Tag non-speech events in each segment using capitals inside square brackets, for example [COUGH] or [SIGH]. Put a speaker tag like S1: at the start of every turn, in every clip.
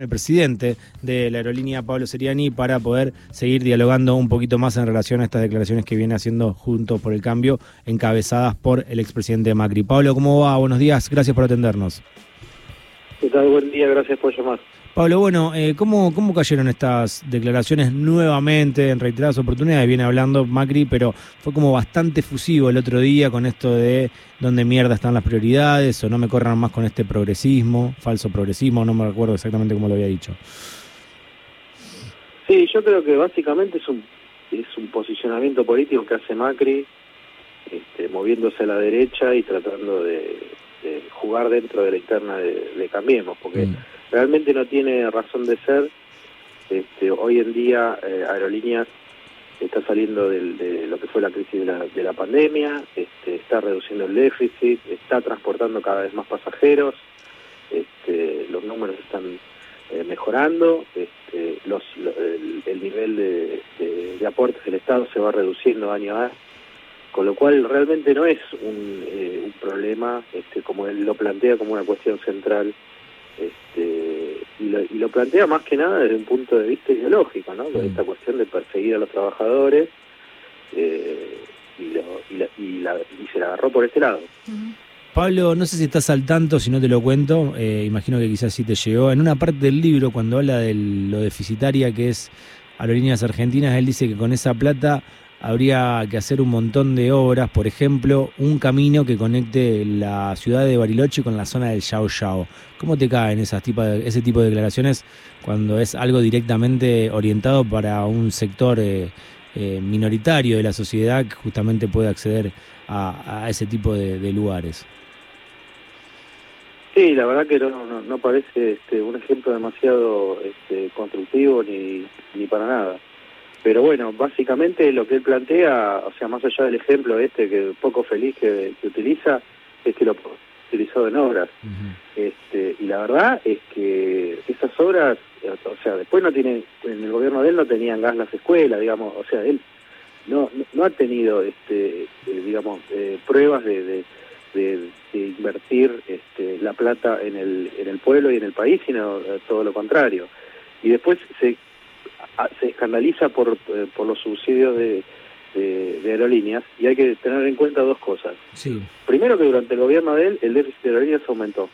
S1: el presidente de la aerolínea Pablo Seriani para poder seguir dialogando un poquito más en relación a estas declaraciones que viene haciendo junto por el cambio encabezadas por el expresidente Macri. Pablo, ¿cómo va? Buenos días, gracias por atendernos.
S2: ¿Qué tal? Buen día, gracias por llamar.
S1: Pablo, bueno, eh, ¿cómo, ¿cómo cayeron estas declaraciones nuevamente en reiteradas oportunidades? Viene hablando Macri, pero fue como bastante fusivo el otro día con esto de dónde mierda están las prioridades o no me corran más con este progresismo, falso progresismo, no me recuerdo exactamente cómo lo había dicho.
S2: Sí, yo creo que básicamente es un, es un posicionamiento político que hace Macri, este, moviéndose a la derecha y tratando de, jugar dentro de la interna de, Cambiemos, porque... Mm realmente no tiene razón de ser. Este, hoy en día eh, Aerolíneas está saliendo de lo que fue la crisis de la, pandemia, este, está reduciendo el déficit, está transportando cada vez más pasajeros, este, los números están eh, mejorando, el, nivel de, aportes del Estado se va reduciendo año a año, con lo cual realmente no es un, eh, problema, como él lo plantea como una cuestión central y, lo, plantea más que nada desde un punto de vista ideológico, ¿no? Con esta cuestión de perseguir a los trabajadores eh, y, se la agarró por este lado.
S1: Pablo, no sé si estás al tanto, si no te lo cuento, eh, imagino que quizás sí te llegó. En una parte del libro, cuando habla de lo deficitaria que es Aerolíneas Argentinas, él dice que con esa plata habría que hacer un montón de obras, por ejemplo, un camino que conecte la ciudad de Bariloche con la zona del Yao Yao. ¿Cómo te caen esas ese tipo de declaraciones cuando es algo directamente orientado para un sector eh, eh, minoritario de la sociedad que justamente puede acceder a, ese tipo de, lugares?
S2: Sí, la verdad que no, no, parece este, un ejemplo demasiado este, constructivo ni, ni para nada. Pero bueno, básicamente lo que él plantea, o sea, más allá del ejemplo este que poco feliz que, utiliza, es que lo utilizado en obras. este, y la verdad es que esas obras, o sea, después no tiene, en el gobierno de él no tenían gas las escuelas, digamos, o sea, él no, no, ha tenido, este, eh, digamos, eh, pruebas de, de, invertir este, la plata en el, en el pueblo y en el país, sino eh, todo lo contrario. Y después se se escandaliza por, eh, por los subsidios de, aerolíneas y hay que tener en cuenta dos cosas.
S1: Sí.
S2: Primero que durante el gobierno de él el déficit de aerolíneas aumentó.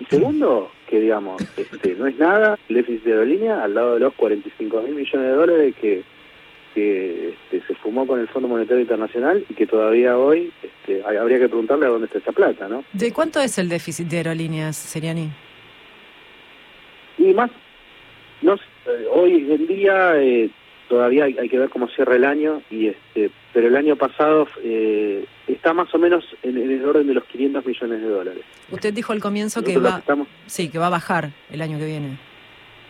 S2: Y segundo, que digamos, este, no es nada el déficit de aerolíneas al lado de los 45 mil millones de dólares que, que este, se fumó con el Fondo Monetario Internacional y que todavía hoy este, habría que preguntarle a dónde está esa plata, ¿no?
S3: ¿De cuánto es el déficit de aerolíneas, Seriani?
S2: Y más, no eh, hoy en día eh, todavía hay, que ver cómo cierra el año, y este, pero el año pasado eh, está más o menos en, el orden de los 500 millones de dólares.
S3: Usted dijo al comienzo que va, sí, que va a bajar el año que viene.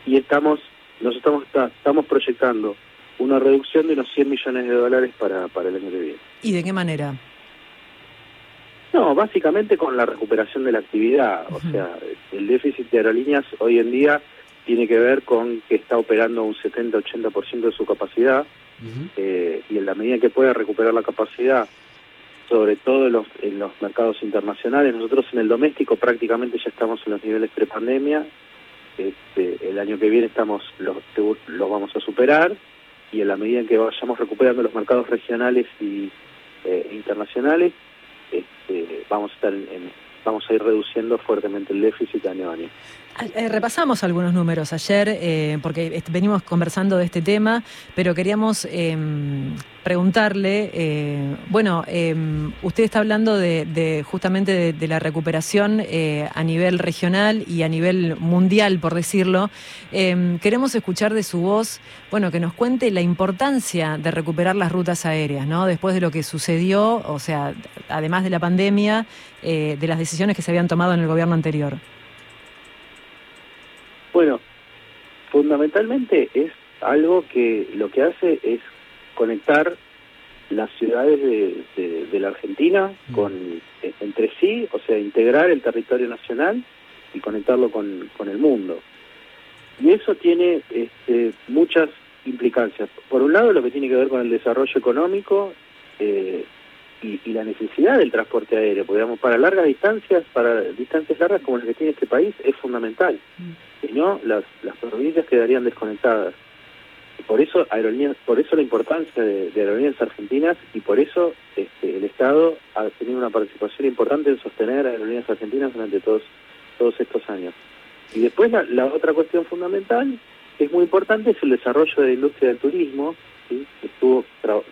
S2: Y estamos, nos estamos, estamos proyectando una reducción de unos 100 millones de dólares para, para el año que viene.
S3: ¿Y de qué manera?
S2: No, básicamente con la recuperación de la actividad. O sea, el déficit de aerolíneas hoy en día tiene que ver con que está operando un 70-80% de su capacidad eh, y en la medida que pueda recuperar la capacidad, sobre todo en los, en los mercados internacionales, nosotros en el doméstico prácticamente ya estamos en los niveles prepandemia, este, el año que viene estamos los, los vamos a superar y en la medida en que vayamos recuperando los mercados regionales y eh, internacionales, este, vamos a estar en vamos a ir reduciendo fuertemente el déficit año a año.
S3: Eh, repasamos algunos números ayer, eh, porque venimos conversando de este tema, pero queríamos em, preguntarle, eh, bueno, em, usted está hablando de, justamente de, la recuperación a nivel regional y a nivel mundial, por decirlo. Em, queremos escuchar de su voz, bueno, que nos cuente la importancia de recuperar las rutas aéreas, ¿no? Después de lo que sucedió, o sea, además de la pandemia, de las decisiones que se habían tomado en el gobierno anterior.
S2: Bueno, fundamentalmente es algo que lo que hace es conectar las ciudades de, la Argentina mm. con eh, entre sí, o sea, integrar el territorio nacional y conectarlo con, el mundo. Y eso tiene este, muchas implicancias. Por un lado, lo que tiene que ver con el desarrollo económico, eh, y, la necesidad del transporte aéreo, porque digamos, para largas distancias, para distancias largas como las que tiene este país, es fundamental. Mm. Si no, las, las provincias quedarían desconectadas. Y por eso aerolíneas, por eso la importancia de, aerolíneas argentinas y por eso este, el Estado ha tenido una participación importante en sostener aerolíneas argentinas durante todos, todos estos años. Y después la, la otra cuestión fundamental, que es muy importante, es el desarrollo de la industria del turismo, que, estuvo,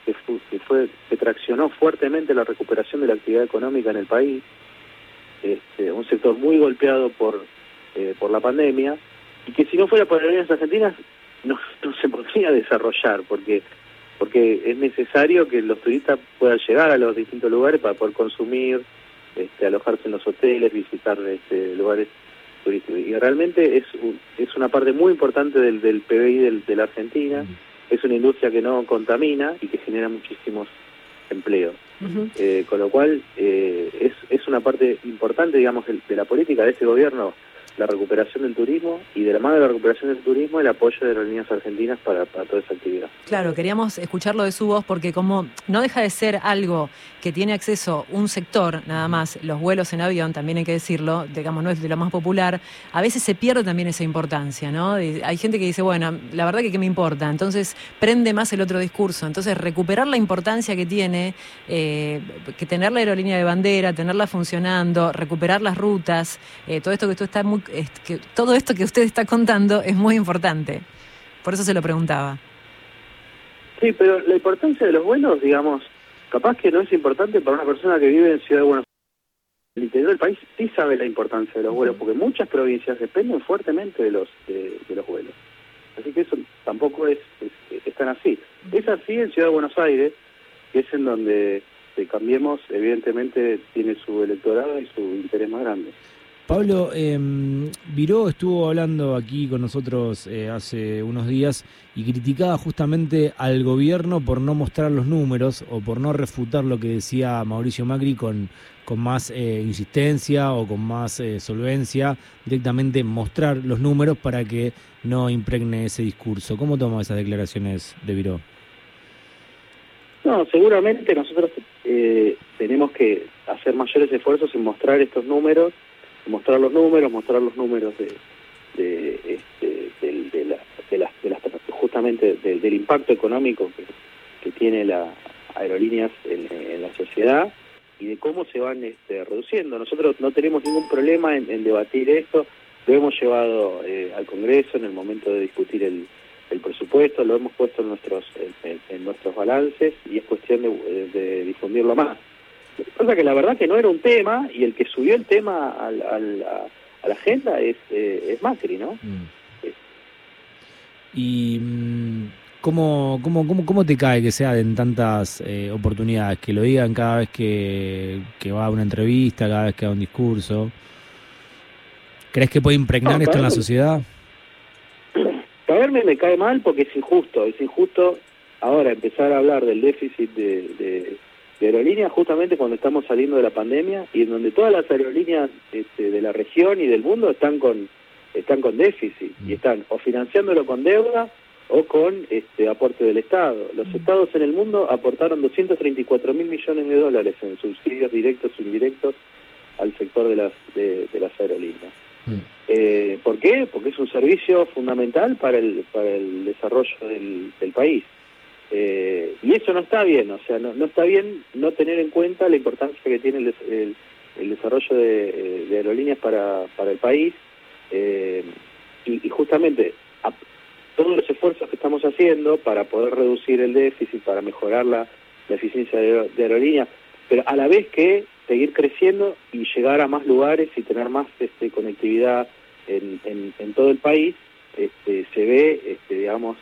S2: que, fue, que traccionó fuertemente la recuperación de la actividad económica en el país, este, un sector muy golpeado por, eh, por la pandemia, y que si no fuera por las argentinas [LAUGHS] no, se podría desarrollar, porque porque es necesario que los turistas puedan llegar a los distintos lugares para poder consumir, este, alojarse en los hoteles, visitar este, lugares turísticos. Y realmente es, es una parte muy importante del, del PBI de la Argentina es una industria que no contamina y que genera muchísimos empleos. Eh, con lo cual eh, es, es una parte importante, digamos, de la política de este gobierno la recuperación del turismo y de la mano de la recuperación del turismo el apoyo de aerolíneas argentinas para, toda esa actividad.
S3: Claro, queríamos escucharlo de su voz porque como no deja de ser algo que tiene acceso un sector nada más, los vuelos en avión, también hay que decirlo, digamos, no es de lo más popular, a veces se pierde también esa importancia, ¿no? Hay gente que dice, bueno, la verdad que qué me importa, entonces prende más el otro discurso, entonces recuperar la importancia que tiene, eh, que tener la aerolínea de bandera, tenerla funcionando, recuperar las rutas, eh, todo esto que esto está muy que todo esto que usted está contando es muy importante. Por eso se lo preguntaba.
S2: Sí, pero la importancia de los vuelos, digamos, capaz que no es importante para una persona que vive en Ciudad de Buenos Aires. El interior del país sí sabe la importancia de los vuelos, porque muchas provincias dependen fuertemente de los de, los vuelos. Así que eso tampoco es, es, tan así. Es así en Ciudad de Buenos Aires, que es en donde Cambiemos, evidentemente, tiene su electorado y su interés más grande.
S1: Pablo, eh, Viró estuvo hablando aquí con nosotros eh, hace unos días y criticaba justamente al gobierno por no mostrar los números o por no refutar lo que decía Mauricio Macri con, con más eh, insistencia o con más eh, solvencia, directamente mostrar los números para que no impregne ese discurso. ¿Cómo toma esas declaraciones de Viró?
S2: No, seguramente nosotros tenemos que hacer mayores esfuerzos en mostrar estos números mostrar los números, mostrar los números de, de, este, de, la, de, las, de las, justamente del impacto económico que, que tiene la aerolíneas en, la sociedad y de cómo se van este, reduciendo. Nosotros no tenemos ningún problema en, debatir esto, lo hemos llevado eh, al Congreso en el momento de discutir el, presupuesto, lo hemos puesto en nuestros en, nuestros balances y es cuestión de, de difundirlo más. Cosa que la verdad que no era un tema y el que subió el tema al, a, la agenda es, eh, es Macri, ¿no? Mm.
S1: ¿Y mm, ¿cómo, cómo, cómo, cómo te cae que se den tantas eh, oportunidades? Que lo digan cada vez que, que va a una entrevista, cada vez que da un discurso. ¿Crees que puede impregnar esto en la sociedad? [CLEARS THROAT]
S2: Caerme me cae mal porque es injusto, es injusto ahora empezar a hablar del déficit de de aerolíneas justamente cuando estamos saliendo de la pandemia y en donde todas las aerolíneas este, de la región y del mundo están con están con déficit y mm. están o financiándolo con deuda o con este aporte del Estado. Los mm. estados en el mundo aportaron 234 mil millones de dólares en subsidios directos o indirectos al sector de las de, las aerolíneas. Mm. Eh, ¿Por qué? Porque es un servicio fundamental para el para el desarrollo del, del país. Eh, y eso no está bien, o sea, no, no, está bien no tener en cuenta la importancia que tiene el, el, desarrollo de, aerolíneas para, para el país eh, y, justamente todos los esfuerzos que estamos haciendo para poder reducir el déficit, para mejorar la, eficiencia de, aerolíneas, pero a la vez que seguir creciendo y llegar a más lugares y tener más este, conectividad en, en, en todo el país, este, se ve, este, digamos,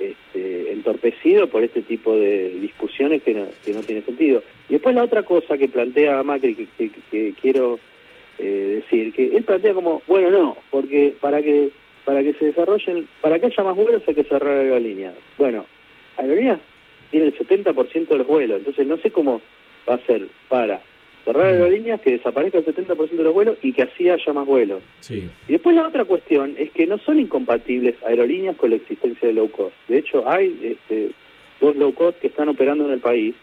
S2: este, entorpecido por este tipo de discusiones que no, que no tiene sentido. Y después la otra cosa que plantea Macri, que, quiero eh, decir, que él plantea como, bueno, no, porque para que para que se desarrollen, para que haya más vuelos hay que cerrar la línea. Bueno, Aerolíneas tiene el 70% de los vuelos, entonces no sé cómo va a ser para cerrar aerolíneas, que desaparezca el 70% de los vuelos y que así haya más vuelos.
S1: Sí.
S2: Y después la otra cuestión es que no son incompatibles aerolíneas con la existencia de low cost. De hecho, hay este, dos low cost que están operando en el país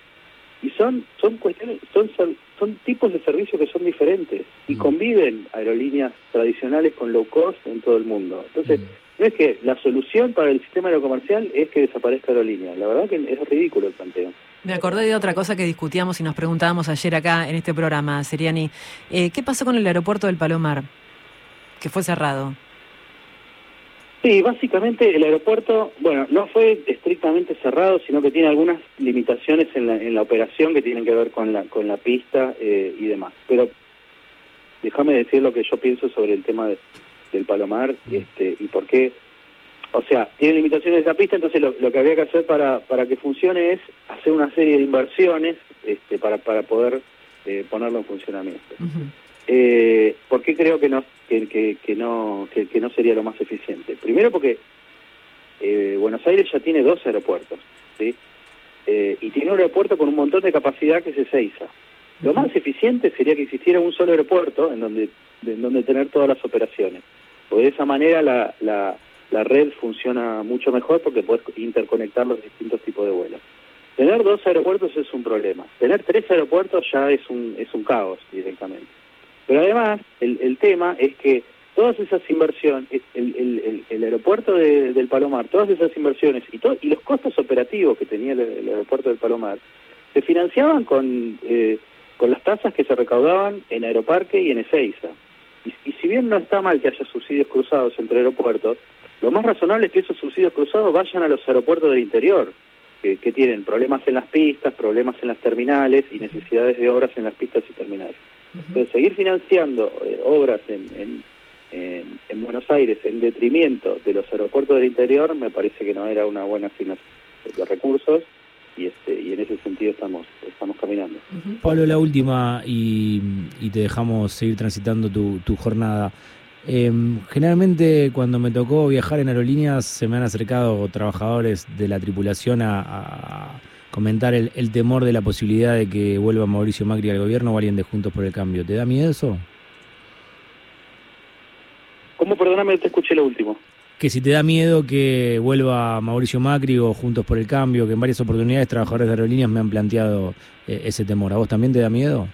S2: y son son cuestiones son son tipos de servicios que son diferentes y mm. conviven aerolíneas tradicionales con low cost en todo el mundo entonces mm. No es que la solución para el sistema aerocomercial es que desaparezca aerolínea la verdad que es ridículo el planteo
S3: me acordé de otra cosa que discutíamos y nos preguntábamos ayer acá en este programa, Seriani. Eh, ¿Qué pasó con el aeropuerto del Palomar? Que fue cerrado.
S2: Sí, básicamente el aeropuerto, bueno, no fue estrictamente cerrado, sino que tiene algunas limitaciones en la, en la operación que tienen que ver con la, con la pista eh, y demás. Pero déjame decir lo que yo pienso sobre el tema del Palomar este, y por qué. O sea, tiene limitaciones esa pista, entonces lo, que había que hacer para, para que funcione es hacer una serie de inversiones este, para, para poder eh, ponerlo en funcionamiento. Eh, ¿Por qué creo que no que, que, no que, no sería lo más eficiente? Primero porque eh, Buenos Aires ya tiene dos aeropuertos, ¿sí? Eh, y tiene un aeropuerto con un montón de capacidad que es Ezeiza. Lo más eficiente sería que existiera un solo aeropuerto en donde en donde tener todas las operaciones. Porque de esa manera la, la, la red funciona mucho mejor porque puedes interconectar los distintos tipos de vuelos. Tener dos aeropuertos es un problema. Tener tres aeropuertos ya es un, es un caos directamente. Pero además, el, el tema es que todas esas inversiones, el, el, el aeropuerto de, del Palomar, todas esas inversiones y, todo, y los costos operativos que tenía el, aeropuerto del Palomar, se financiaban con, eh, con las tasas que se recaudaban en Aeroparque y en Ezeiza. Y, y, si bien no está mal que haya subsidios cruzados entre aeropuertos, lo más razonable es que esos subsidios cruzados vayan a los aeropuertos del interior, que, que tienen problemas en las pistas, problemas en las terminales y necesidades de obras en las pistas y terminales. Entonces, seguir financiando eh, obras en, en, en, Buenos Aires en detrimento de los aeropuertos del interior me parece que no era una buena asignación de recursos y este y en ese sentido estamos estamos caminando.
S1: Pablo, la última y, y te dejamos seguir transitando tu, tu jornada. Eh, generalmente cuando me tocó viajar en aerolíneas se me han acercado trabajadores de la tripulación a, a comentar el, el, temor de la posibilidad de que vuelva Mauricio Macri al gobierno o alguien de Juntos por el Cambio. ¿Te da miedo eso?
S2: ¿Cómo? Perdóname, te escuché lo último.
S1: Que si te da miedo que vuelva Mauricio Macri o Juntos por el Cambio, que en varias oportunidades trabajadores de aerolíneas me han planteado eh, ese temor. ¿A vos también te da miedo?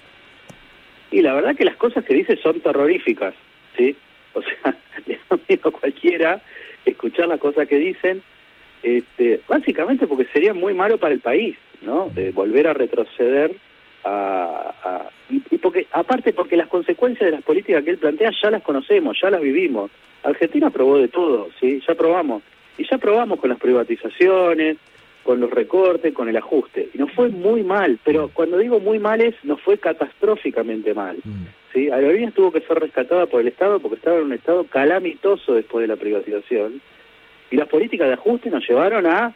S2: Y la verdad que las cosas que dices son terroríficas, ¿sí? O sea, [LAUGHS] le da miedo a cualquiera escuchar las cosas que dicen este, básicamente porque sería muy malo para el país, ¿no? De volver a retroceder a, y, porque aparte porque las consecuencias de las políticas que él plantea ya las conocemos, ya las vivimos. Argentina probó de todo, sí, ya probamos y ya probamos con las privatizaciones, con los recortes, con el ajuste y nos fue muy mal. Pero cuando digo muy mal es nos fue catastróficamente mal. Mm. Sí, Aerolíneas tuvo que ser rescatada por el Estado porque estaba en un estado calamitoso después de la privatización y las políticas de ajuste nos llevaron a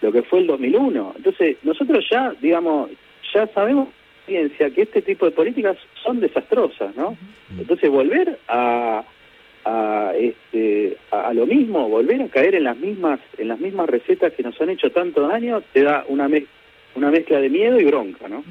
S2: lo que fue el 2001. Entonces, nosotros ya, digamos, ya sabemos ciencia que este tipo de políticas son desastrosas, ¿no? Entonces, volver a, a este a, lo mismo, volver a caer en las mismas en las mismas recetas que nos han hecho tanto daño, te da una una mezcla de miedo y bronca, ¿no?